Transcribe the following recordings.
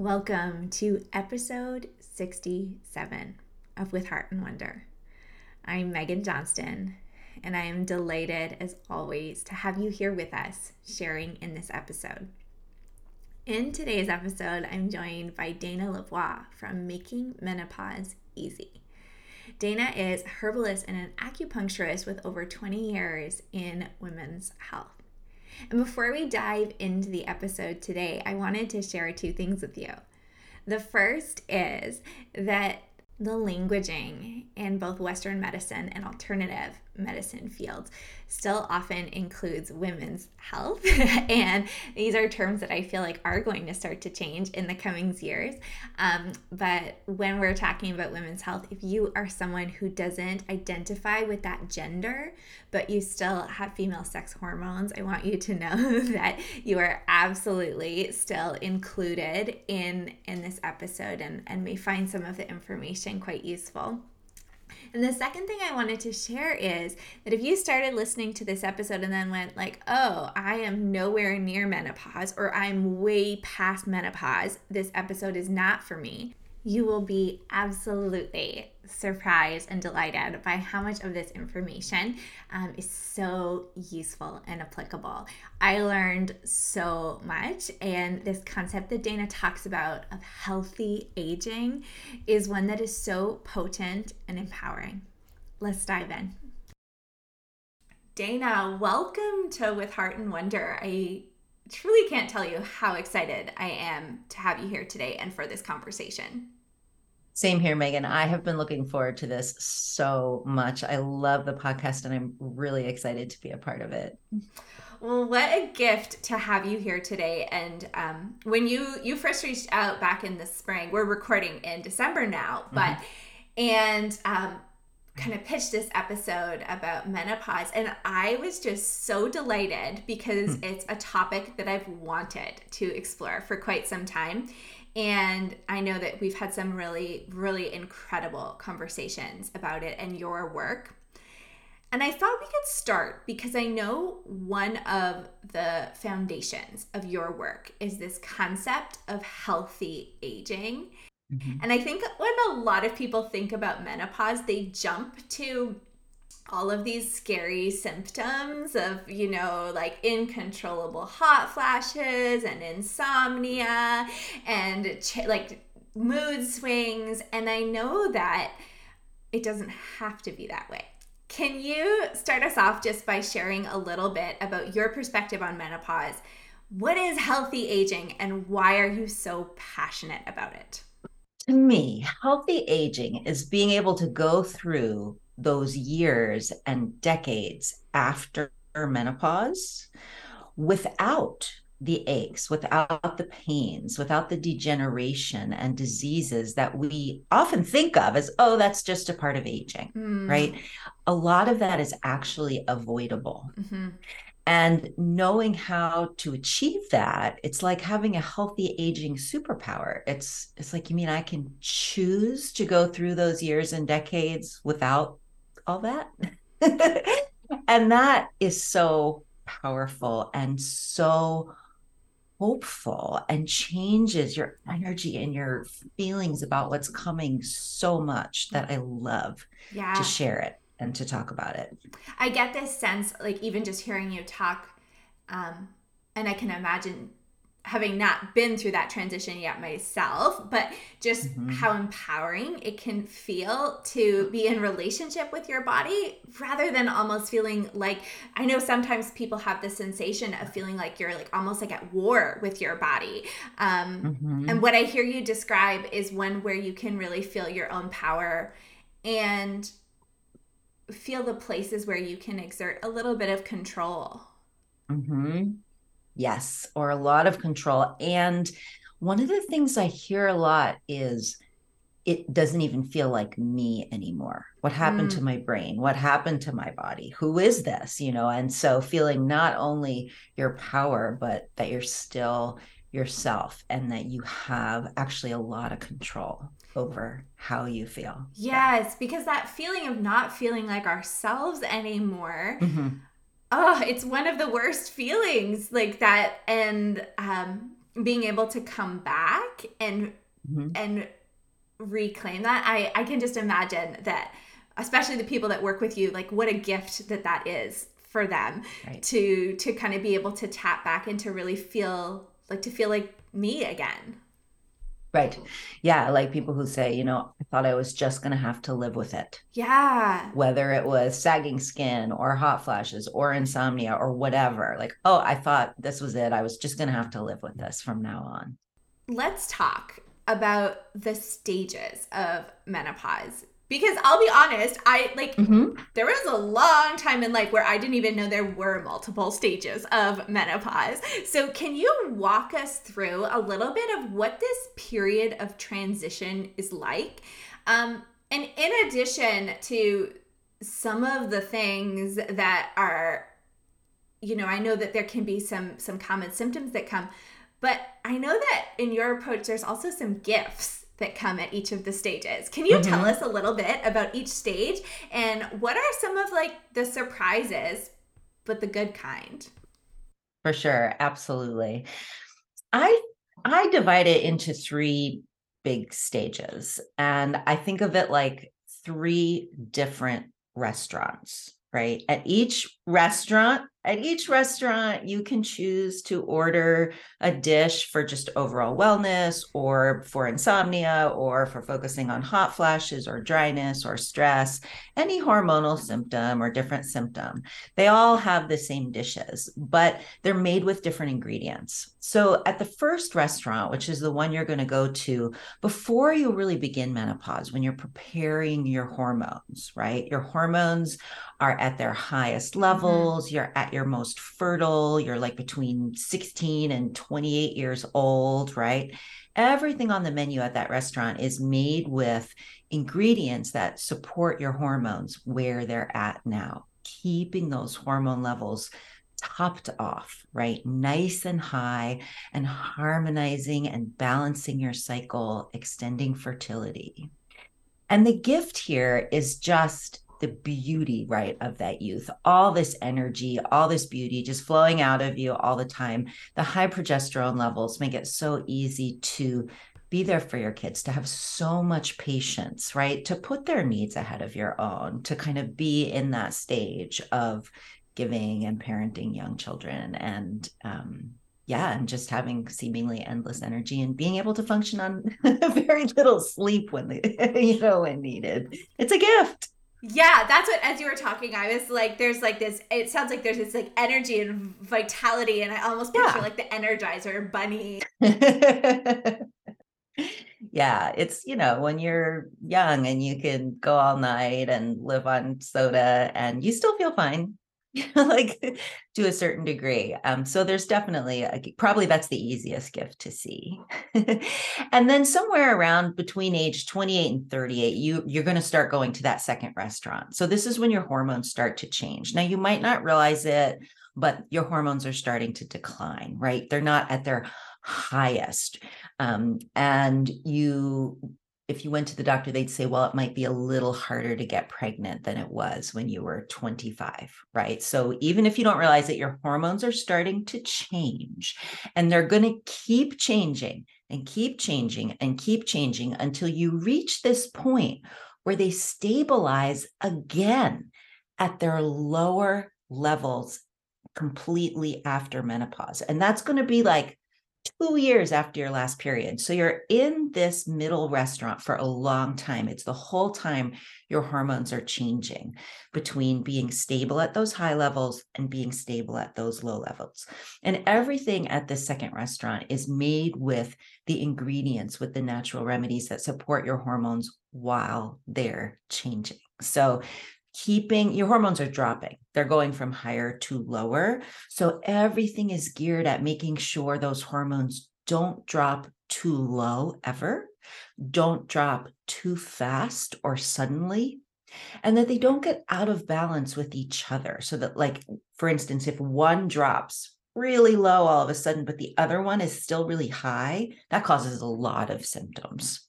Welcome to episode 67 of With Heart and Wonder. I'm Meghan Johnston, and I am delighted as always to have you here with us sharing in this episode. In today's episode, I'm joined by Dana Lavoie from Making Menopause Easy. Dana is herbalist and an acupuncturist with over 20 years in women's health. And before we dive into the episode today, I wanted to share two things with you. The first is that the languaging in both Western medicine and alternative medicine fields still often includes women's health. and these are terms that I feel like are going to start to change in the coming years. Um, but when we're talking about women's health, if you are someone who doesn't identify with that gender, but you still have female sex hormones, I want you to know that you are absolutely still included in, in this episode and, and may find some of the information quite useful. And the second thing I wanted to share is that if you started listening to this episode and then went like, "Oh, I am nowhere near menopause or I'm way past menopause. This episode is not for me." You will be absolutely surprised and delighted by how much of this information um, is so useful and applicable. I learned so much, and this concept that Dana talks about of healthy aging is one that is so potent and empowering. Let's dive in. Dana, welcome to With Heart and Wonder. I truly can't tell you how excited I am to have you here today and for this conversation. Same here, Meghan. I have been looking forward to this so much. I love the podcast and I'm really excited to be a part of it. Well, what a gift to have you here today. And um, when you you first reached out back in the spring, we're recording in December now, mm-hmm. but mm-hmm. and um, kind of pitched this episode about menopause, and I was just so delighted because mm. it's a topic that I've wanted to explore for quite some time. And I know that we've had some really, really incredible conversations about it and your work. And I thought we could start because I know one of the foundations of your work is this concept of healthy aging. Mm-hmm. And I think when a lot of people think about menopause, they jump to all of these scary symptoms of, you know, like uncontrollable hot flashes and insomnia and ch- like mood swings. And I know that it doesn't have to be that way. Can you start us off just by sharing a little bit about your perspective on menopause? What is healthy aging and why are you so passionate about it? To me, healthy aging is being able to go through those years and decades after menopause without the aches, without the pains, without the degeneration and diseases that we often think of as, oh, that's just a part of aging, mm. right? A lot of that is actually avoidable. Mm-hmm. And knowing how to achieve that, it's like having a healthy aging superpower. It's it's like you mean I can choose to go through those years and decades without all that. and that is so powerful and so hopeful and changes your energy and your feelings about what's coming so much that I love yeah. to share it and to talk about it. I get this sense, like even just hearing you talk, um, and I can imagine having not been through that transition yet myself, but just mm-hmm. how empowering it can feel to be in relationship with your body rather than almost feeling like I know sometimes people have the sensation of feeling like you're like almost like at war with your body. Um, mm-hmm. And what I hear you describe is one where you can really feel your own power and feel the places where you can exert a little bit of control. Mm-hmm. Yes, or a lot of control. And one of the things I hear a lot is it doesn't even feel like me anymore. What happened mm. to my brain? What happened to my body? Who is this? You know, and so feeling not only your power, but that you're still yourself and that you have actually a lot of control over how you feel. Yes, because that feeling of not feeling like ourselves anymore. Mm-hmm. Oh, it's one of the worst feelings like that and um being able to come back and mm-hmm. and reclaim that. I I can just imagine that especially the people that work with you like what a gift that that is for them right. to to kind of be able to tap back and to really feel like to feel like me again. Right. Yeah. Like people who say, you know, I thought I was just going to have to live with it. Yeah. Whether it was sagging skin or hot flashes or insomnia or whatever. Like, oh, I thought this was it. I was just going to have to live with this from now on. Let's talk about the stages of menopause because I'll be honest, I like mm-hmm. there was a long time in life where I didn't even know there were multiple stages of menopause. So, can you walk us through a little bit of what this period of transition is like? Um, and in addition to some of the things that are you know, I know that there can be some some common symptoms that come, but I know that in your approach there's also some gifts that come at each of the stages. Can you mm-hmm. tell us a little bit about each stage and what are some of like the surprises, but the good kind? For sure, absolutely. I I divide it into three big stages and I think of it like three different restaurants, right? At each restaurant at each restaurant, you can choose to order a dish for just overall wellness or for insomnia or for focusing on hot flashes or dryness or stress, any hormonal symptom or different symptom. They all have the same dishes, but they're made with different ingredients. So at the first restaurant, which is the one you're going to go to before you really begin menopause, when you're preparing your hormones, right? Your hormones are at their highest mm-hmm. Levels, mm-hmm. you're at your most fertile, you're like between 16 and 28 years old, right? Everything on the menu at that restaurant is made with ingredients that support your hormones where they're at now, keeping those hormone levels topped off, right? Nice and high, and harmonizing and balancing your cycle, extending fertility. And the gift here is just the beauty, right, of that youth, all this energy, all this beauty just flowing out of you all the time. The high progesterone levels make it so easy to be there for your kids, to have so much patience, right? To put their needs ahead of your own, to kind of be in that stage of giving and parenting young children and um, yeah, and just having seemingly endless energy and being able to function on very little sleep when they, you know when needed. It's a gift. Yeah, that's what as you were talking, I was like, there's like this it sounds like there's this like energy and vitality, and I almost picture yeah. like the energizer bunny. yeah, it's you know, when you're young and you can go all night and live on soda and you still feel fine. like to a certain degree. Um, so there's definitely a, probably that's the easiest gift to see. and then somewhere around between age 28 and 38, you you're going to start going to that second restaurant. So this is when your hormones start to change. Now you might not realize it, but your hormones are starting to decline, right? They're not at their highest. Um, and you if you went to the doctor, they'd say, well, it might be a little harder to get pregnant than it was when you were 25, right? So even if you don't realize that your hormones are starting to change and they're going to keep changing and keep changing and keep changing until you reach this point where they stabilize again at their lower levels completely after menopause. And that's going to be like two years after your last period. So you're in this middle restaurant for a long time. It's the whole time your hormones are changing between being stable at those high levels and being stable at those low levels. And everything at this second restaurant is made with the ingredients, with the natural remedies that support your hormones while they're changing. So keeping your hormones are dropping. They're going from higher to lower. So everything is geared at making sure those hormones don't drop too low ever, don't drop too fast or suddenly, and that they don't get out of balance with each other. So that, like, for instance, if one drops really low all of a sudden, but the other one is still really high, that causes a lot of symptoms.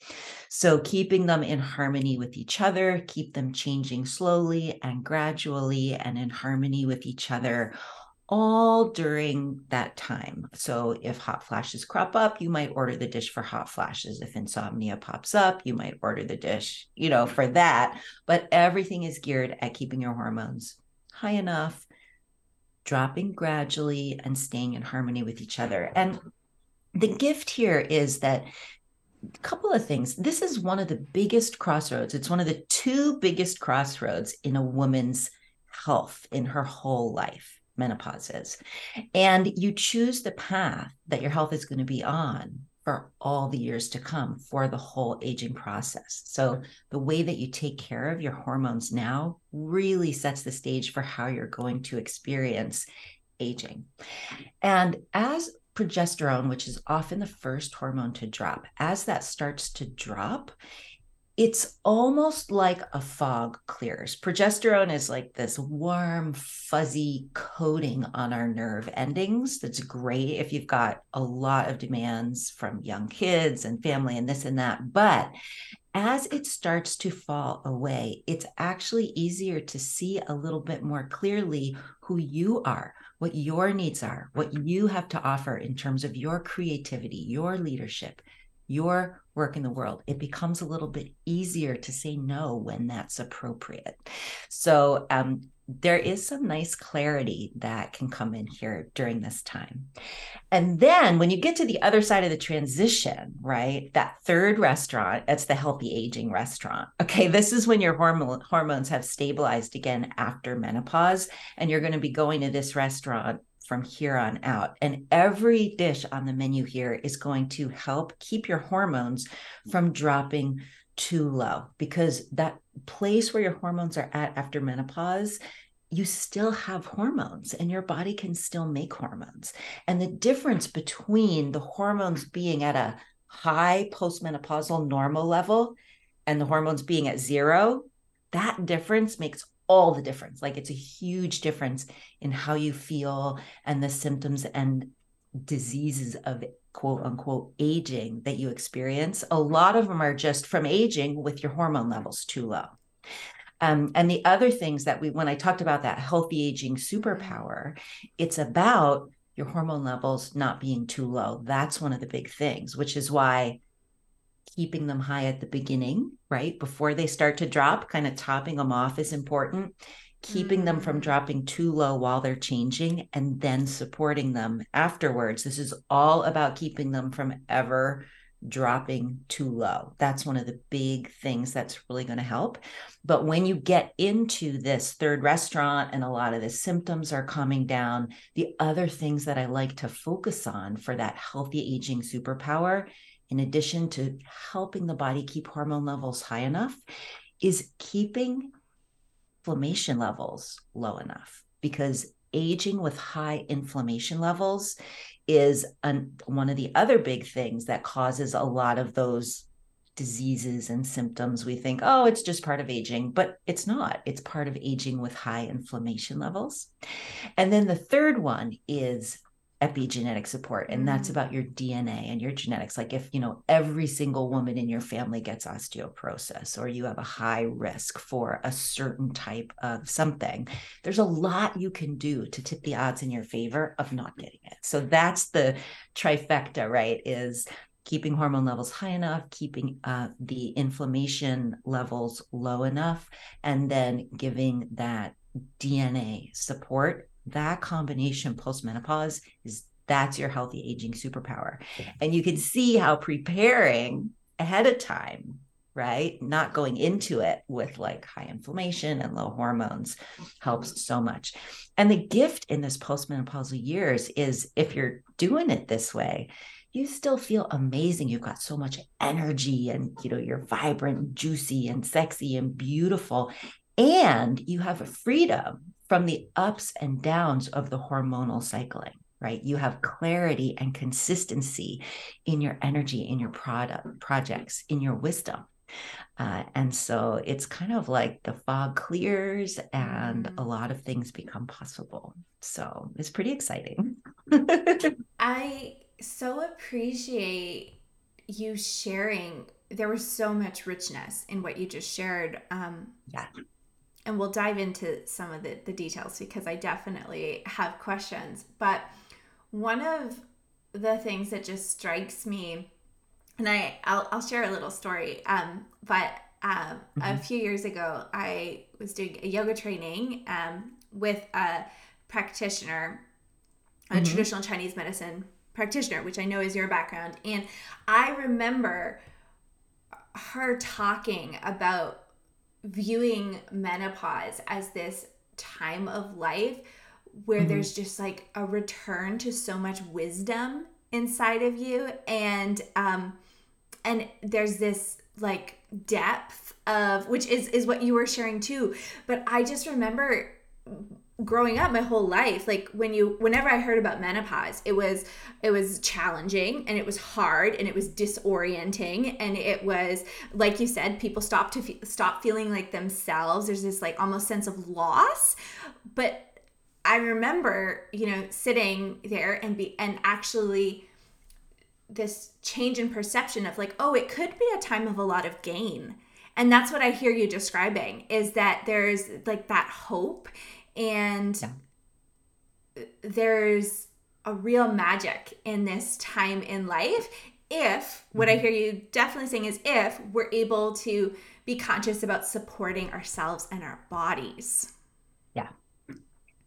So, keeping them in harmony with each other, keep them changing slowly and gradually and in harmony with each other all during that time. So if hot flashes crop up, you might order the dish for hot flashes. If insomnia pops up, you might order the dish, you know, for that. But everything is geared at keeping your hormones high enough, dropping gradually, and staying in harmony with each other. And the gift here is that a couple of things. This is one of the biggest crossroads. It's one of the two biggest crossroads in a woman's health in her whole life menopause is. And you choose the path that your health is going to be on for all the years to come for the whole aging process. So, the way that you take care of your hormones now really sets the stage for how you're going to experience aging. And as progesterone, which is often the first hormone to drop, as that starts to drop, it's almost like a fog clears. Progesterone is like this warm, fuzzy coating on our nerve endings. That's great if you've got a lot of demands from young kids and family and this and that. But as it starts to fall away, it's actually easier to see a little bit more clearly who you are, what your needs are, what you have to offer in terms of your creativity, your leadership, your work in the world, it becomes a little bit easier to say no when that's appropriate. So, um, there is some nice clarity that can come in here during this time. And then when you get to the other side of the transition, right, that third restaurant, it's the healthy aging restaurant. Okay, this is when your hormone, hormones have stabilized again after menopause, and you're going to be going to this restaurant from here on out. And every dish on the menu here is going to help keep your hormones from dropping too low because that place where your hormones are at after menopause you still have hormones and your body can still make hormones. And the difference between the hormones being at a high postmenopausal normal level and the hormones being at zero, that difference makes all the difference. Like it's a huge difference in how you feel and the symptoms and diseases of quote unquote aging that you experience. A lot of them are just from aging with your hormone levels too low. Um, and the other things that we, when I talked about that healthy aging superpower, it's about your hormone levels not being too low. That's one of the big things, which is why keeping them high at the beginning, right? Before they start to drop, kind of topping them off is important. Keeping mm-hmm. them from mm. dropping too low while they're changing and then supporting them afterwards. This is all about keeping them from ever dropping too low. That's one of the big things that's really going to help. But when you get into this third restaurant and a lot of the symptoms are coming down, the other things that I like to focus on for that healthy aging superpower in addition to helping the body keep hormone levels high enough, is keeping inflammation levels low enough. Because aging with high inflammation levels is an, one of the other big things that causes a lot of those diseases and symptoms. We think oh it's just part of aging but it's not. It's part of aging with high inflammation levels. And then the third one is epigenetic support and that's mm. about your dna and your genetics like if you know every single woman in your family gets osteoporosis or you have a high risk for a certain type of something there's a lot you can do to tip the odds in your favor of not getting it so that's the trifecta right is keeping hormone levels high enough keeping uh, the inflammation levels low enough and then giving that dna support that combination post menopause is that's your healthy aging superpower. And you can see how preparing ahead of time, right? Not going into it with like high inflammation and low hormones helps so much. And the gift in this postmenopausal years is if you're doing it this way, you still feel amazing. You've got so much energy and you know you're vibrant, juicy and sexy and beautiful and you have a freedom from the ups and downs of the hormonal cycling. right? You have clarity and consistency in your energy, in your product projects, in your wisdom. Uh, and so it's kind of like the fog clears and mm. a lot of things become possible. So it's pretty exciting. I so appreciate you sharing. There was so much richness in what you just shared. Um, yeah. And we'll dive into some of the, the details because I definitely have questions. But one of the things that just strikes me and I I'll, I'll share a little story. Um, but um, mm-hmm. a few years ago, I was doing a yoga training um, with a practitioner, a mm-hmm. traditional Chinese medicine practitioner, which I know is your background, and I remember her talking about viewing menopause as this time of life where mm-hmm. there's just like a return to so much wisdom inside of you and um and there's this like depth of which is is what you were sharing too but i just remember growing up my whole life like when you whenever i heard about menopause it was it was challenging and it was hard and it was disorienting and it was like you said people stop to stop feeling like themselves there's this like almost sense of loss but I remember, you know, sitting there and be and actually this change in perception of like, oh, it could be a time of a lot of gain. And that's what I hear you describing is that there's like that hope and yeah. there's a real magic in this time in life if what mm-hmm. I hear you definitely saying is if we're able to be conscious about supporting ourselves and our bodies. Yeah.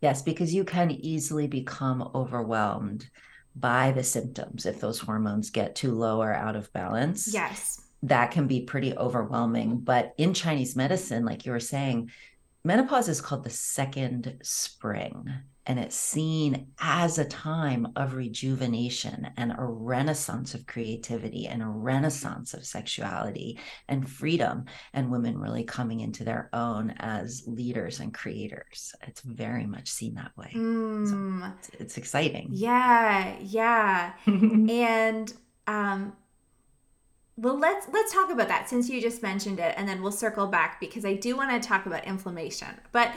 Yes, because you can easily become overwhelmed by the symptoms if those hormones get too low or out of balance. Yes. That can be pretty overwhelming. But in Chinese medicine, like you were saying, menopause is called the second spring and it's seen as a time of rejuvenation and a renaissance of creativity and a renaissance of sexuality and freedom and women really coming into their own as leaders and creators. It's very much seen that way. Mm. so it's, it's, exciting. Yeah yeah. And um well let's let's talk about that since you just mentioned it and then we'll circle back because i do want to talk about inflammation but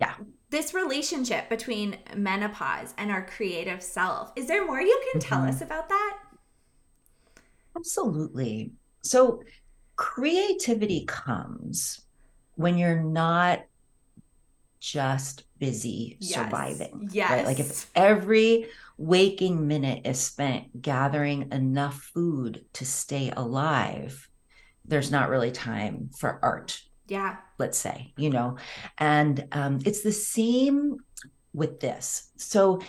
yeah this relationship between menopause and our creative self. Is there more you can tell mm-hmm. us about that? Absolutely. So, creativity comes when you're not just busy yes. surviving. Yes. Right? Like if every waking minute is spent gathering enough food to stay alive, there's not really time for art yeah. let's say you know? And um, it's the same with this. So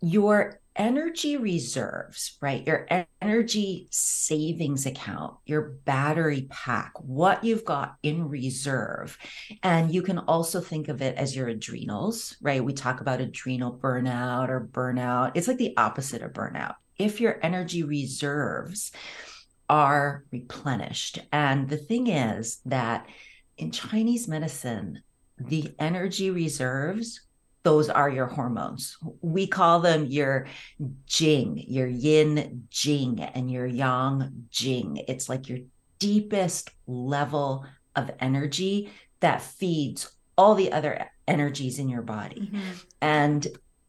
your energy reserves right? Your energy savings account your battery pack what you've got in reserve. And you can also think of it as your adrenals right? We talk about adrenal burnout or burnout. It's like the opposite of burnout. If your energy reserves are replenished and the thing is that in Chinese medicine, the energy reserves, those are your hormones. We call them your jing, your yin jing, and your yang jing. It's like your deepest level of energy that feeds all the other energies in your body. Mm-hmm. And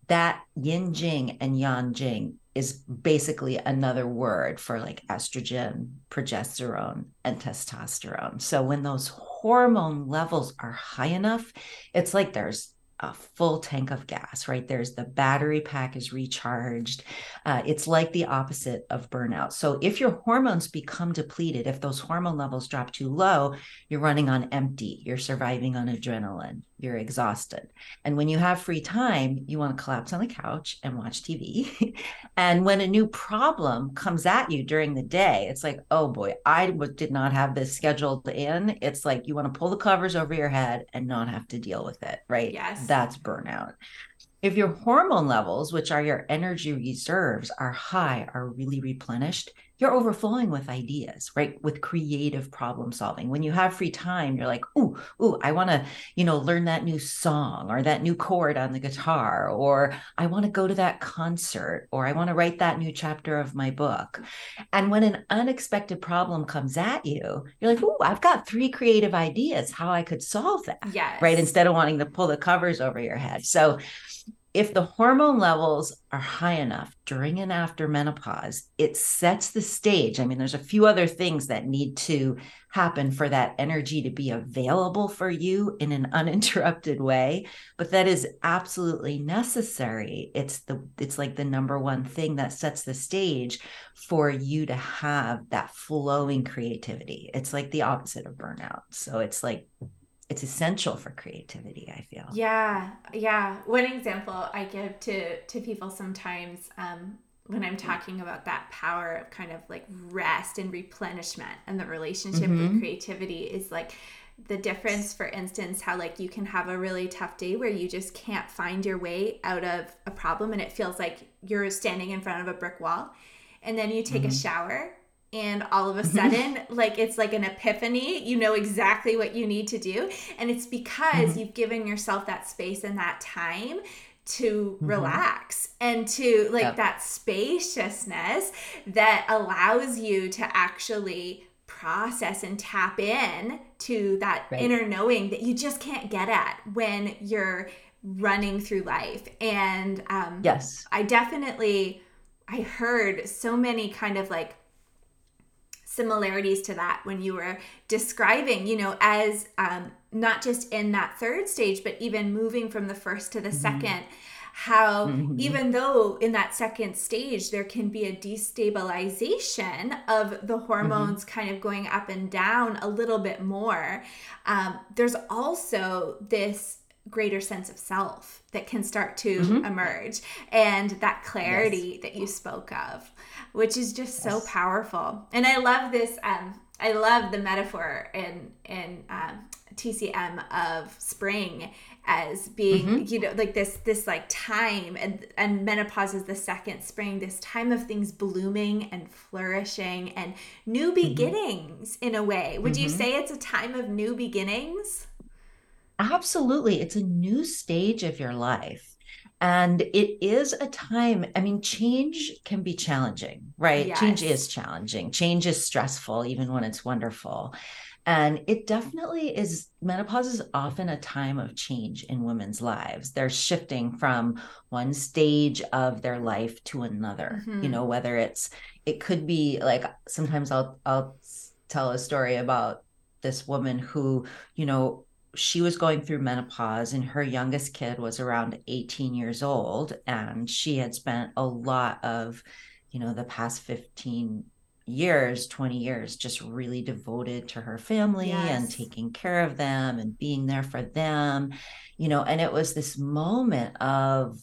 that yin jing and yang jing is basically another word for like estrogen, progesterone, and testosterone. So when those hormone levels are high enough, it's like there's a full tank of gas, right? There's the battery pack is recharged. Uh, it's like the opposite of burnout. So if your hormones become depleted, if those hormone levels drop too low, you're running on empty, you're surviving on adrenaline, you're exhausted. And when you have free time, you want to collapse on the couch and watch TV. and when a new problem comes at you during the day, it's like, oh boy, I did not have this scheduled in. It's like you want to pull the covers over your head and not have to deal with it, right? Yes. That's burnout. If your hormone levels, which are your energy reserves, are high, are really replenished, you're overflowing with ideas, right? With creative problem solving. When you have free time, you're like, ooh, ooh, I want to, you know, learn that new song or that new chord on the guitar, or I want to go to that concert, or I want to write that new chapter of my book. And when an unexpected problem comes at you, you're like, ooh, I've got three creative ideas how I could solve that. Yes. Right. Instead of wanting to pull the covers over your head. So if the hormone levels are high enough during and after menopause, it sets the stage. I mean, there's a few other things that need to happen for that energy to be available for you in an uninterrupted way, but that is absolutely necessary. It's the it's like the number one thing that sets the stage for you to have that flowing creativity. It's like the opposite of burnout. So it's like it's essential for creativity i feel yeah yeah one example i give to to people sometimes um, when i'm talking about that power of kind of like rest and replenishment and the relationship mm-hmm. with creativity is like the difference for instance how like you can have a really tough day where you just can't find your way out of a problem and it feels like you're standing in front of a brick wall and then you take mm-hmm. a shower and all of a mm-hmm. sudden like it's like an epiphany you know exactly what you need to do and it's because mm-hmm. you've given yourself that space and that time to mm-hmm. relax and to like yep. that spaciousness that allows you to actually process and tap in to that right. inner knowing that you just can't get at when you're running through life and um yes i definitely i heard so many kind of like similarities to that when you were describing, you know, as um, not just in that third stage, but even moving from the first to the mm-hmm. second. How, mm-hmm. even though in that second stage there can be a destabilization of the hormones mm-hmm. kind of going up and down a little bit more, um, there's also this greater sense of self that can start to mm-hmm. emerge and that clarity yes. that you spoke of which is just yes. so powerful. And I love this. Um, I love the metaphor in in um, TCM of spring as being mm-hmm. you know like this this like time and and menopause is the second spring this time of things blooming and flourishing and new mm-hmm. beginnings mm-hmm. in a way would mm-hmm. you say it's a time of new beginnings absolutely it's a new stage of your life and it is a time, I mean, change can be challenging, right? Yes. Change is challenging. Change is stressful, even when it's wonderful. And it definitely is, menopause is often a time of change in women's lives. They're shifting from one stage of their life to another, mm-hmm. you know, whether it's, it could be like sometimes I'll, I'll tell a story about this woman who, you know, she was going through menopause and her youngest kid was around 18 years old and she had spent a lot of you know the past 15 years 20 years just really devoted to her family yes. and taking care of them and being there for them you know and it was this moment of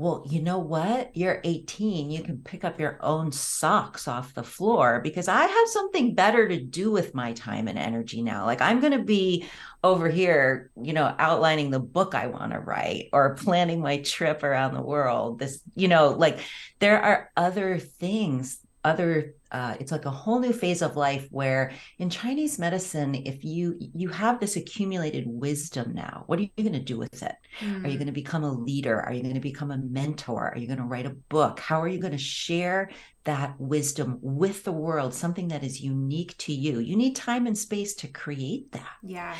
well, you know what? You're 18. You can pick up your own socks off the floor because I have something better to do with my time and energy now. Like I'm going to be over here, you know, outlining the book I want to write or planning my trip around the world. This, you know, like there are other things other uh, it's like a whole new phase of life where in chinese medicine if you you have this accumulated wisdom now what are you going to do with it? Mm. are you mm. going to become a leader? Are you going to become a mentor? Are you going to write a book? How are you going to share that wisdom with the world something that is unique to you? You need time and space to create that. Yeah.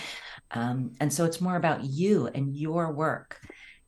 Um, and so it's more about you and your work.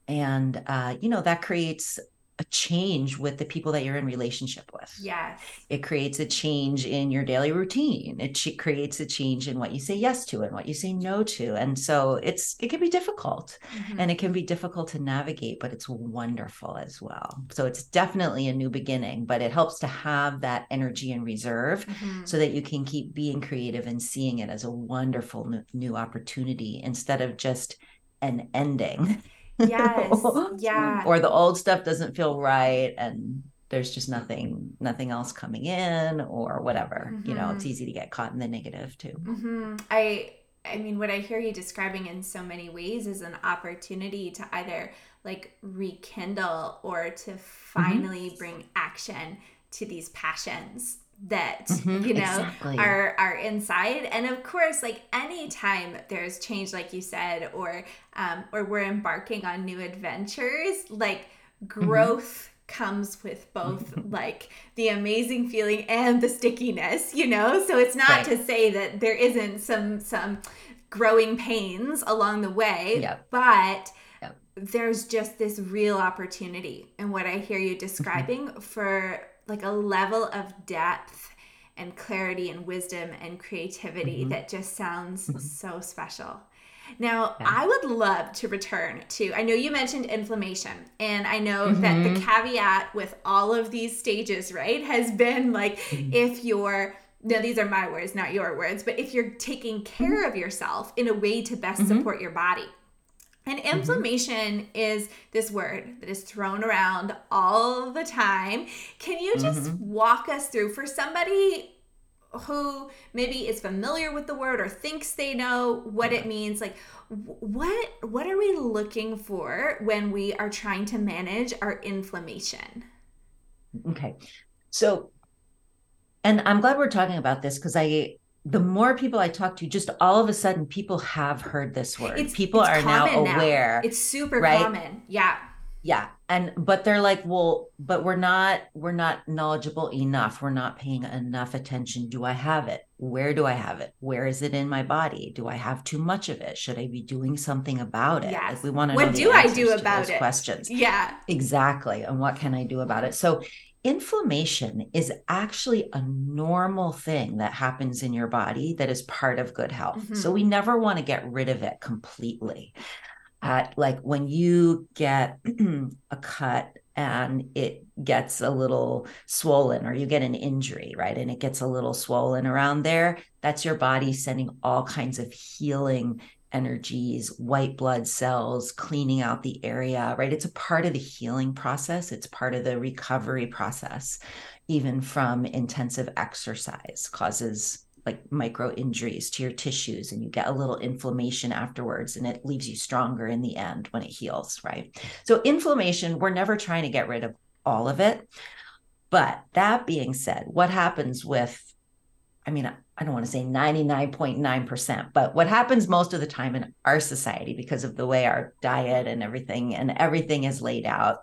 And uh, you know that creates a change with the people that you're in relationship with. Yes. It creates a change in your daily routine. It ch- creates a change in what you say yes to and what you say no to. And so it's it can be difficult mm-hmm. and it can be difficult to navigate, but it's wonderful as well. So it's definitely a new beginning, but it helps to have that energy and reserve mm-hmm. so that you can keep being creative and seeing it as a wonderful new, new opportunity instead of just an ending. Yes. yeah. Or the old stuff doesn't feel right and there's just nothing nothing else coming in or whatever. Mm-hmm. You know, it's mm-hmm. easy to get caught in the negative too. Mm-hmm. I I mean, what I hear you describing in so many ways is an opportunity to either like rekindle or to mm-hmm. finally mm-hmm. bring action to these passions that mm-hmm, you know exactly. are are inside and of course like anytime there's change like you said or um or we're embarking on new adventures like mm-hmm. growth mm-hmm. comes with both like the amazing feeling and the stickiness you know so it's not right. to say that there isn't some some growing pains along the way yep. but yep. there's just this real opportunity and what i hear you mm-hmm. describing for like a level of depth and clarity and wisdom and creativity mm-hmm. that just sounds mm-hmm. so special. Now, yeah. I would love to return to. I know you mentioned inflammation, and I know mm-hmm. that the mm-hmm. caveat with all of these stages, right, has been like mm-hmm. if you're now these are my words, not your words, but if you're taking care of yourself in a way to best support your body. And mm-hmm. inflammation mm-hmm. is this word that is thrown around all the time. Can you just mm-hmm. walk us through for somebody who maybe is familiar with the word or thinks they know what it means like what what are we looking for when we are trying to manage our inflammation okay so and i'm glad we're talking about this because i the more people I talk to, just all of a sudden people have heard this word. It's, people it's are now aware. Now. It's super right? common. Yeah. Yeah. And but they're like, well, but we're not we're not knowledgeable enough. We're not paying enough attention. Do I have it? Where do I have it? Where is it in my body? Do I have too much of it? Should I be doing something about it? Yes. Like we want to what know do I do about it? Questions. Yeah. Exactly. And what can I do about it? So inflammation is actually a normal thing that happens in your body that is part of good health. Mm-hmm. So we never want to get rid of it completely. Uh, like when you get a cut and it gets a little swollen or you get an injury, right? And it gets a little swollen around there, that's your body sending all kinds of healing energies, white blood cells, cleaning out the area, right? It's a part of the healing process, it's part of the recovery process, even from intensive exercise causes like micro injuries to your tissues and you get a little inflammation afterwards and it leaves you stronger in the end when it heals, right? So inflammation, we're never trying to get rid of all of it. But that being said, what happens with I mean, I don't want to say 99.9%, but what happens most of the time in our society because of the way our diet and everything and everything is laid out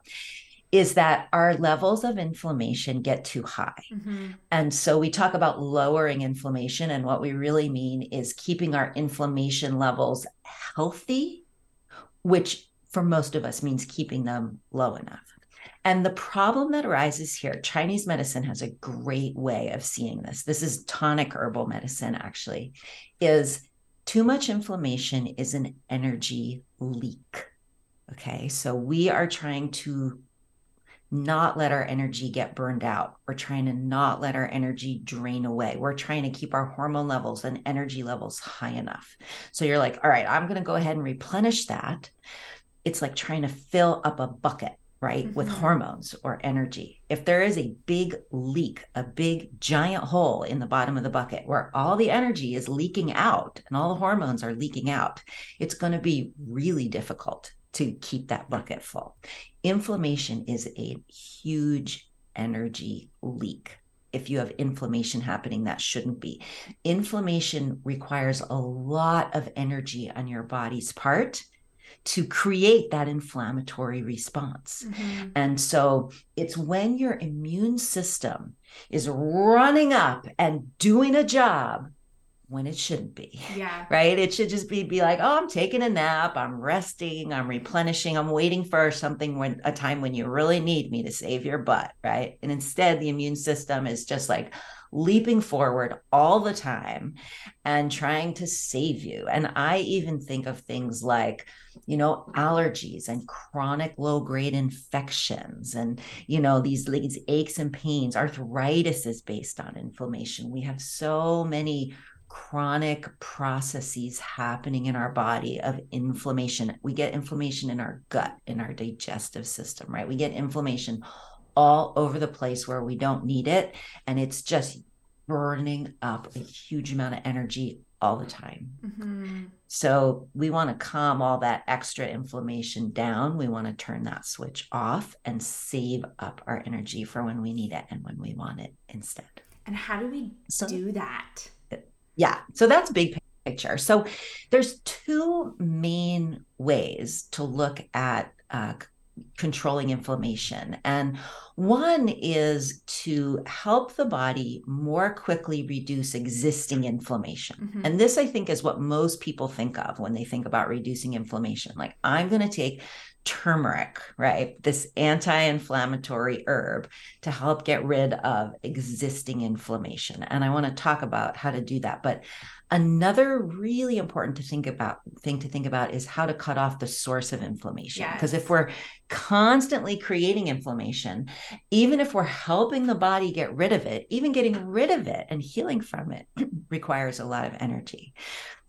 is that our levels of inflammation get too high. Mm-hmm. And so we talk about lowering inflammation and what we really mean is keeping our inflammation levels healthy, which for most of us means keeping them low enough. And the problem that arises here, Chinese medicine has a great way of seeing this. This is tonic herbal medicine, actually, is too much inflammation is an energy leak. Okay. So we are trying to not let our energy get burned out. We're trying to not let our energy drain away. We're trying to keep our hormone levels and energy levels high enough. So you're like, all right, I'm going to go ahead and replenish that. It's like trying to fill up a bucket right mm-hmm. with hormones or energy. If there is a big leak a big giant hole in the bottom of the bucket where all the energy is leaking out and all the hormones are leaking out it's going to be really difficult to keep that bucket full. Inflammation is a huge energy leak. If you have inflammation happening that shouldn't be. Inflammation requires a lot of energy on your body's part to create that inflammatory response. Mm-hmm. And so it's when your immune system is running up and doing a job when it shouldn't be. Yeah. Right? It should just be be like, "Oh, I'm taking a nap, I'm resting, I'm replenishing, I'm waiting for something when a time when you really need me to save your butt," right? And instead the immune system is just like leaping forward all the time and trying to save you. And I even think of things like, you know, allergies and chronic low grade infections and, you know, these, these aches and pains. Arthritis is based on inflammation. We have so many chronic processes happening in our body of inflammation. We get inflammation in our gut, in our digestive system, right? We get inflammation all over the place where we don't need it. And it's just burning up a huge amount of energy all the time. Mm-hmm. So we want to calm all that extra inflammation down. We want to turn that switch off and save up our energy for when we need it and when we want it instead. And how do we so, do that? Yeah. So that's big picture. So there's two main ways to look at uh, controlling inflammation. And one is to help the body more quickly reduce existing inflammation. Mm-hmm. And this, I think, is what most people think of when they think about reducing inflammation. Like, I'm going to take turmeric, right? This anti inflammatory herb to help get rid of existing inflammation. And I want to talk about how to do that. But Another really important to think about thing to think about is how to cut off the source of inflammation. Because yes. if we're constantly creating inflammation, even if we're helping the body get rid of it, even getting rid of it and healing from it requires a lot of energy.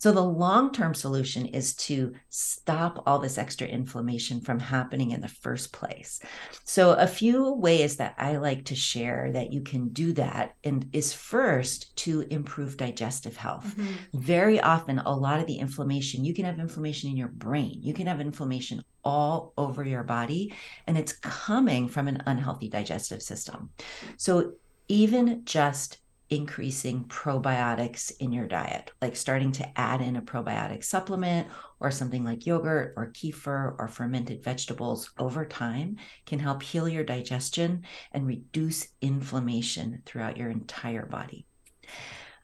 So, the long term solution is to stop all this extra inflammation from happening in the first place. So, a few ways that I like to share that you can do that and is first to improve digestive health. Mm-hmm. Very often, a lot of the inflammation, you can have inflammation in your brain, you can have inflammation all over your body, and it's coming from an unhealthy digestive system. So, even just increasing probiotics in your diet, like starting to add in a probiotic supplement or something like yogurt or kefir or fermented vegetables over time can help heal your digestion and reduce inflammation throughout your entire body.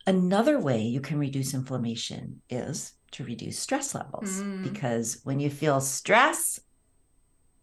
Another way you can reduce inflammation is to reduce stress levels mm. because when you feel stress,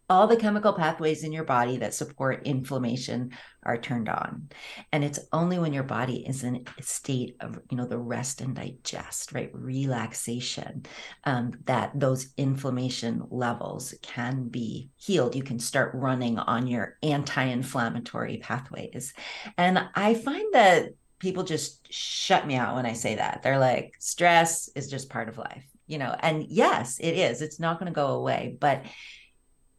all the chemical pathways in your body that support inflammation are turned on. And it's only when your body is in a state of you know the rest and digest right relaxation um, that those inflammation levels can be healed. You can start running on your anti-inflammatory pathways. And i find that people just shut me out when i say that they're like stress is just part of life you know and yes it is it's not going to go away but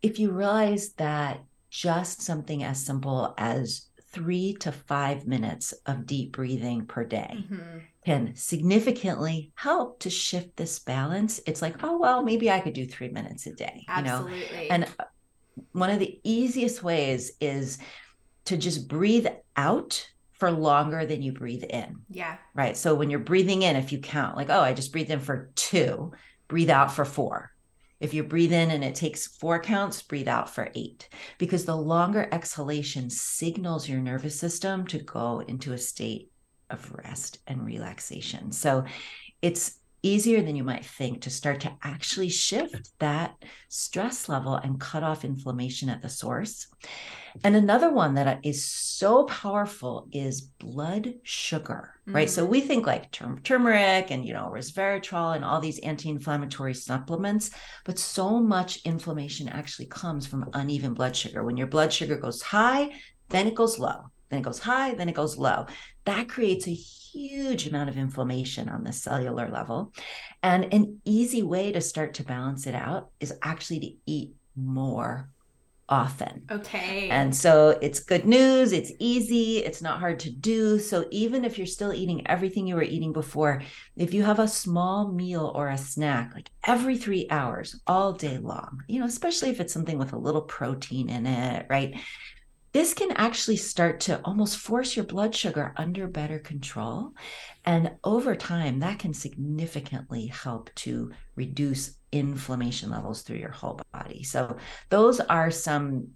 if you realize that just something as simple as three to five minutes of deep breathing per day mm-hmm. can significantly help to shift this balance. It's like, oh, well, maybe I could do three minutes a day, Absolutely. you know? And uh, one of the easiest ways is to just breathe out for longer than you breathe in. Yeah. Right. So when you're breathing in, if you count, like, oh, I just breathed in for two, breathe out for four. If you breathe in and it takes four counts, breathe out for eight, because the longer exhalation signals your nervous system to go into a state of rest and relaxation. So it's easier than you might think to start to actually shift that stress level and cut off inflammation at the source. And another one that is so powerful is blood sugar, mm-hmm. right? So mm-hmm. we think like turmeric and, you know, resveratrol and all these anti inflammatory supplements, but so much inflammation actually comes from uneven blood sugar. When your blood sugar goes high, then it goes low, then it goes high, then it goes low. That creates a huge amount of inflammation on the cellular level. And an easy way to start to balance it out is actually to eat more often. Okay. And so it's good news. It's easy. It's not hard to do. So even if you're still eating everything you were eating before, if you have a small meal or a snack, like every three hours, all day long, you know, especially if it's something with a little protein in it, right? This can actually start to almost force your blood sugar under better control. And over time, that can significantly help to reduce inflammation levels through your whole body. So, those are some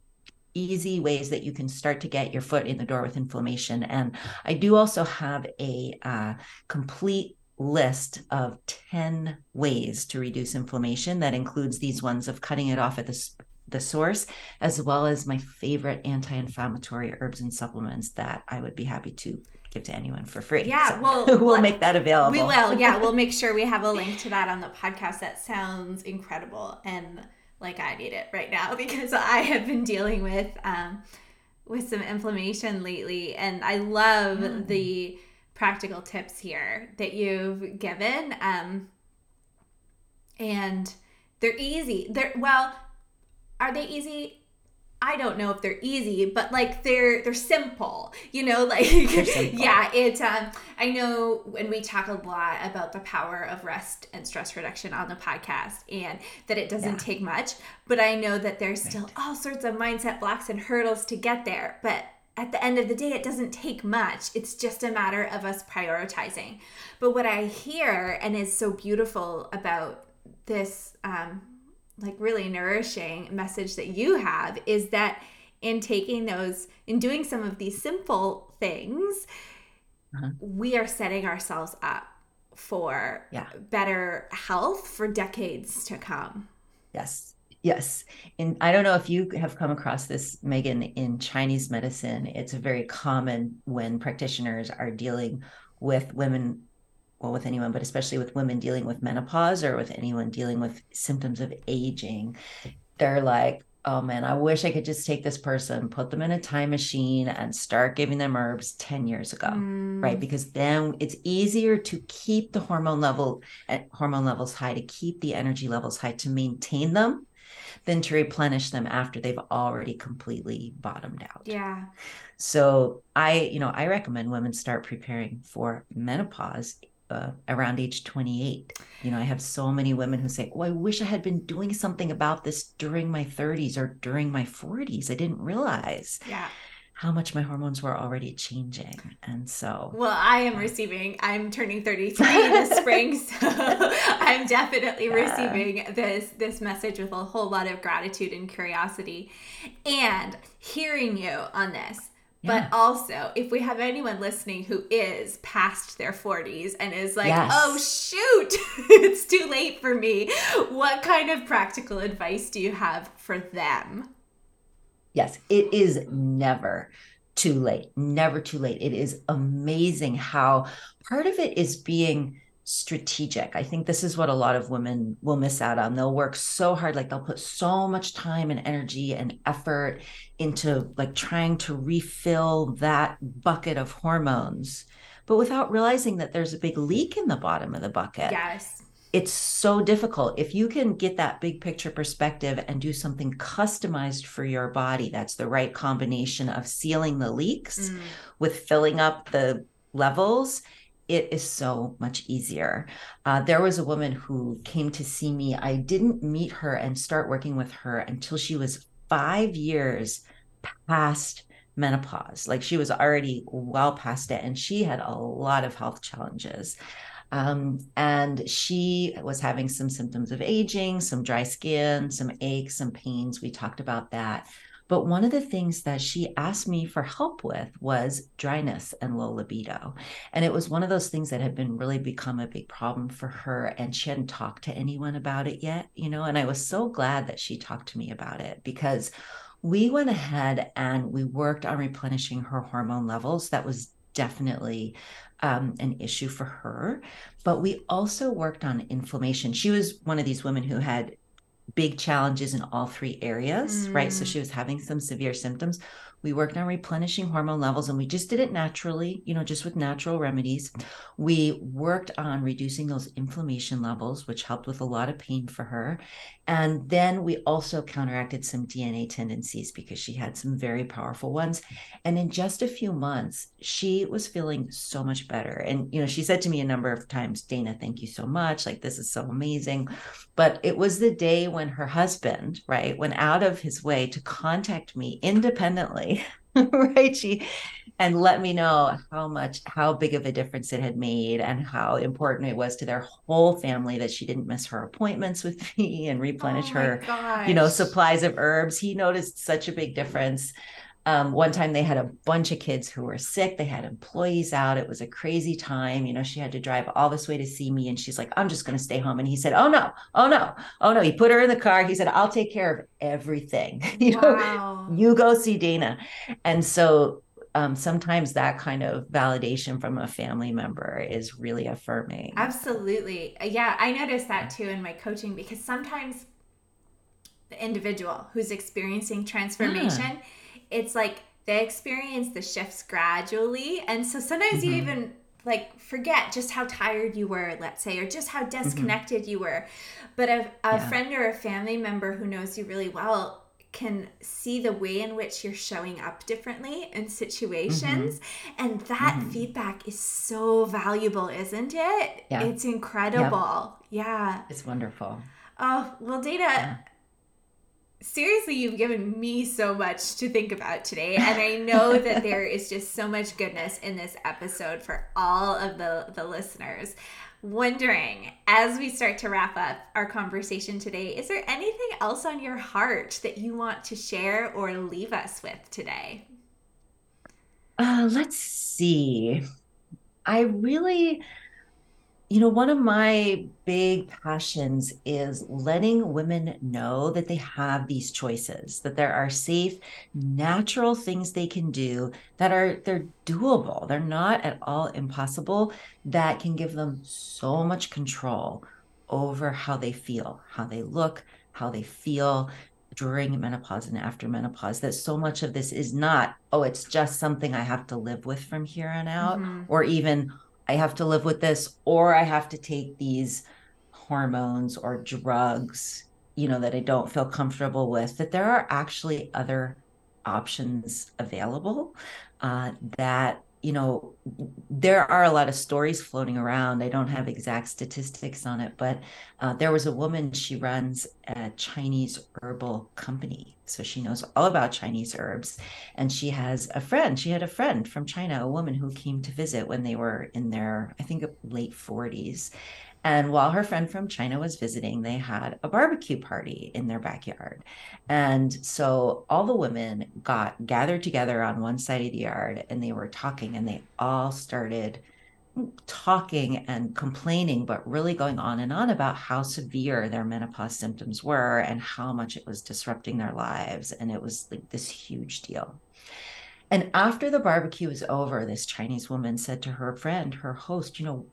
easy ways that you can start to get your foot in the door with inflammation. And I do also have a uh, complete list of 10 ways to reduce inflammation that includes these ones of cutting it off at the the source, as well as my favorite anti inflammatory herbs and supplements that I would be happy to give to anyone for free. Yeah, so well, we'll let, make that available. We will. Yeah, we'll make sure we have a link to that on the podcast. That sounds incredible, and like I need it right now because I have been dealing with um, with some inflammation lately, and I love mm. the practical tips here that you've given. Um, and they're easy. They're well, are they easy? I don't know if they're easy, but like they're they're simple, you know, like yeah, it um I know when we talk a lot about the power of rest and stress reduction on the podcast and that it doesn't yeah. take much, but I know that there's still right. all sorts of mindset blocks and hurdles to get there, but at the end of the day, it doesn't take much. It's just a matter of us prioritizing. But what I hear and is so beautiful about this, um, like really nourishing message that you have is that in taking those, in doing some of these simple things, uh-huh. we are setting ourselves up for yeah. better health for decades to come. Yes. Yes. And I don't know if you have come across this, Meghan, in Chinese medicine. It's very common when practitioners are dealing with women, well, with anyone, but especially with women dealing with menopause or with anyone dealing with symptoms of aging. They're like, oh man, I wish I could just take this person, put them in a time machine, and start giving them herbs 10 years ago. Mm. Right. Because then it's easier to keep the hormone level at eh, hormone levels high, to keep the energy levels high, to maintain them than to replenish them after they've already completely bottomed out. Yeah. So I, you know, I recommend women start preparing for menopause uh, around age 28. You know, I have so many women who say, Oh, I wish I had been doing something about this during my 30s or during my 40s. I didn't realize. Yeah. How much my hormones were already changing. And so. Well, I am receiving, I'm turning 33 this spring. So I'm definitely yeah. receiving this, this message with a whole lot of gratitude and curiosity. And hearing you on this, but also, if we have anyone listening who is past their 40s and is like, yes. oh, shoot, it's too late for me, what kind of practical advice do you have for them? Yes, it is never too late. Never too late. It is amazing how part of it is being strategic. I think this is what a lot of women will miss out on. They'll work so hard, like they'll put so much time and energy and effort into like trying to refill that bucket of hormones, but without realizing that there's a big leak in the bottom of the bucket. Yes. It's so difficult. If you can get that big picture perspective and do something customized for your body, that's the right combination of sealing the leaks mm. with filling up the levels it is so much easier. Uh, there was a woman who came to see me. I didn't meet her and start working with her until she was five years past menopause. Like she was already well past it, and she had a lot of health challenges. Um, and she was having some symptoms of aging, some dry skin, some aches, some pains. We talked about that. But one of the things that she asked me for help with was dryness and low libido. And it was one of those things that had been really become a big problem for her. And she hadn't talked to anyone about it yet, you know. And I was so glad that she talked to me about it because we went ahead and we worked on replenishing her hormone levels. That was definitely um, an issue for her. But we also worked on inflammation. She was one of these women who had big challenges in all three areas, mm. right? So she mm. was having some severe symptoms. We worked on replenishing hormone levels and we just did it naturally, you know, just with natural remedies. We worked on reducing those inflammation levels, which helped with a lot of pain for her. And then we also counteracted some DNA tendencies because she had some very powerful ones. And in just a few months, she was feeling so much better. And, you know, she said to me a number of times, Dana, thank you so much. Like, this is so amazing. But it was the day when her husband, right, went out of his way to contact me independently right she and let me know how much how big of a difference it had made and how important it was to their whole family that she didn't miss her appointments with me and replenish oh her gosh. you know supplies of herbs. He noticed such a big difference. Um, one time they had a bunch of kids who were sick. They had employees out. It was a crazy time. You know she had to drive all this way to see me and she's like i'm just going to stay home. And he said oh no. Oh no. Oh no. He put her in the car. He said i'll take care of everything. You wow. know you go see dana. And so um, sometimes that kind of validation from a family member is really affirming. Absolutely. Yeah, I noticed that too in my coaching because sometimes the individual who's experiencing transformation, yeah. it's like they experience the shifts gradually. And so sometimes mm-hmm. you even like forget just how tired you were, let's say, or just how mm-hmm. disconnected mm-hmm. you were. But a, a yeah. friend or a family member who knows you really well can see the way in which you're showing up differently in situations mm-hmm. and that mm-hmm. feedback is so valuable isn't it yeah. it's incredible yep. yeah it's wonderful oh well Dana yeah. seriously, you've given me so much to think about today. And I know that there is just so much goodness in this episode for all of the, the listeners. Wondering, as we start to wrap up our conversation today, is there anything else on your heart that you want to share or leave us with today? Uh, let's see. I really you know, one of my big passions is letting women know that they have these choices, that there are safe, natural things they can do that are they're doable. They're not at all impossible that can give them so much control over how they feel, how they look, how they feel during menopause and after menopause that so much of this is not oh it's just something i have to live with from here on out mm-hmm. or even I have to live with this, or I have to take these hormones or drugs, you know, that I don't feel comfortable with, that there are actually other options available uh, that you know, there are a lot of stories floating around. I don't have exact statistics on it, but uh, there was a woman, she runs a Chinese herbal company. So she knows all about Chinese herbs. And she has a friend, she had a friend from China, a woman who came to visit when they were in their, I think, late 40s. And while her friend from China was visiting, they had a barbecue party in their backyard. And so all the women got gathered together on one side of the yard and they were talking and they all started talking and complaining, but really going on and on about how severe their menopause symptoms were and how much it was disrupting their lives. And it was like this huge deal. And after the barbecue was over, this Chinese woman said to her friend, her host, you know,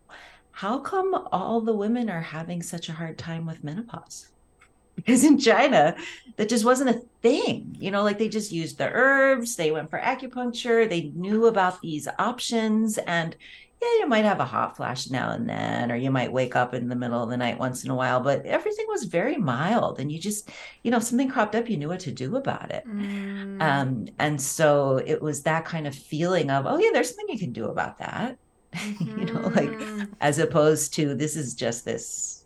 how come all the women are having such a hard time with menopause? Because in China, that just wasn't a thing. You know, like they just used the herbs, they went for acupuncture, they knew about these options. And yeah, you might have a hot flash now and then, or you might wake up in the middle of the night once in a while, but everything was very mild. And you just, you know, something cropped up, you knew what to do about it. Mm. Um, and so it was that kind of feeling of, oh, yeah, there's something you can do about that. Mm-hmm. you know, like mm-hmm. as opposed to this is just this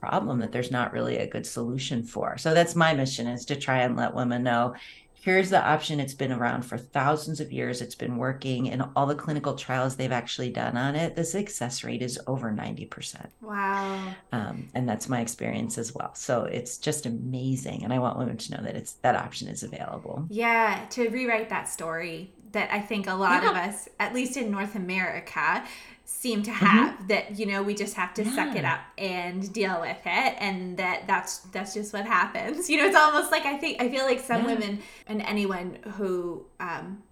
problem that there's not really a good solution for. So that's my mission is to try and let women know here's the option. It's been around for thousands of years. It's been working and all the clinical trials they've actually done on it. The success rate is over 90%. Wow. Um, and that's my experience as well. So it's just amazing. And I want women to know that it's that option is available. Yeah. To rewrite that story that I think a lot yeah. of us, at least in North America, seem to mm-hmm. have mm-hmm. that you know we just have to yeah. suck it up and deal with it and that that's that's just what happens you know it's almost like i think i feel like some yeah. women and anyone who um,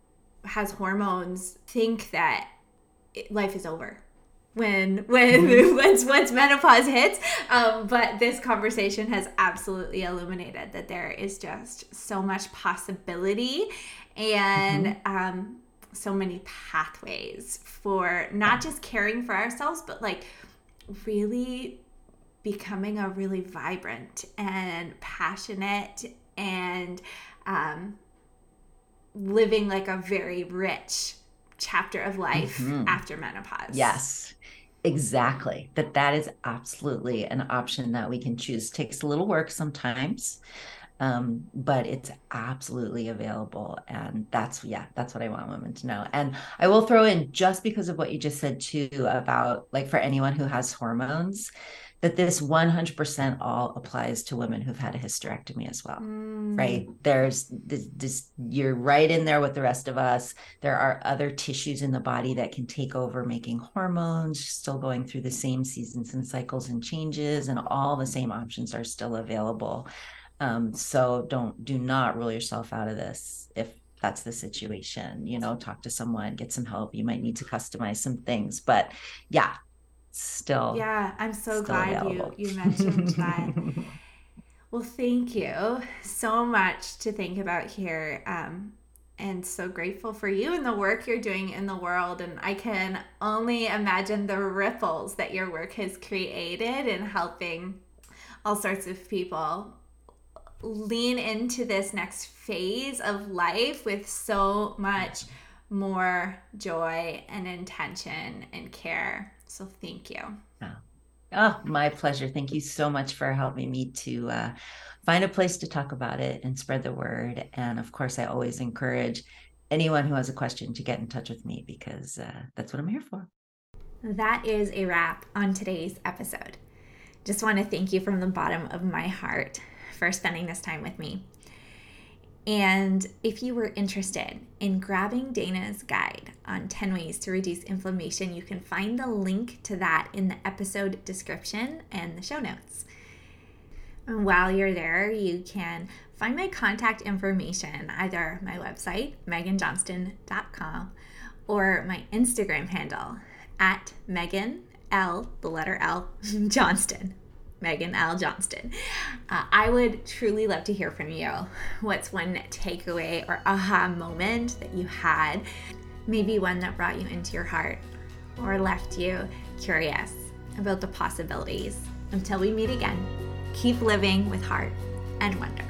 has hormones think that it, life is over when when mm-hmm. once once menopause hits um, but this conversation has absolutely illuminated that there is just so much possibility and mm-hmm. um, so many pathways for not just caring for ourselves, but like really becoming a really vibrant and passionate and um, living like a very rich chapter of life mm-hmm. after menopause. Yes. Exactly. That that is absolutely an option that we can choose. Takes a little work sometimes um, but it's absolutely available and that's yeah that's what i want women to know. And i will throw in just because of what you just said too about like for anyone who has hormones that this 100% all applies to women who've had a hysterectomy as well mm. right there's this, this you're right in there with the rest of us. There are other tissues in the body that can take over making hormones still going through the same seasons and cycles and changes and all the same options are still available um, so don't do not rule yourself out of this if that's the situation. You know, talk to someone, get some help. You might need to customize some things, but yeah, still. Yeah, I'm so glad available. you you mentioned that. well, thank you so much to think about here. Um, and so grateful for you and the work you're doing in the world. And I can only imagine the ripples that your work has created in helping all sorts of people lean into this next phase of life with so much more joy and intention and care. So thank you. Oh, Oh, my pleasure. Thank you so much for helping me to uh, find a place to talk about it and spread the word. And of course, I always encourage anyone who has a question to get in touch with me because uh, that's what I'm here for. That is a wrap on today's episode. Just want to thank you from the bottom of my heart for spending this time with me. And if you were interested in grabbing Dana's guide on 10 ways to reduce inflammation, you can find the link to that in the episode description and the show notes. And while you're there, you can find my contact information either my website, meghanjohnston.com, or my Instagram handle at Meghan L, the letter L, Johnston. Meghan L. Johnston. Uh, I would truly love to hear from you. What's one takeaway or aha moment that you had? Maybe one that brought you into your heart or left you curious about the possibilities. Until we meet again, keep living with heart and wonder.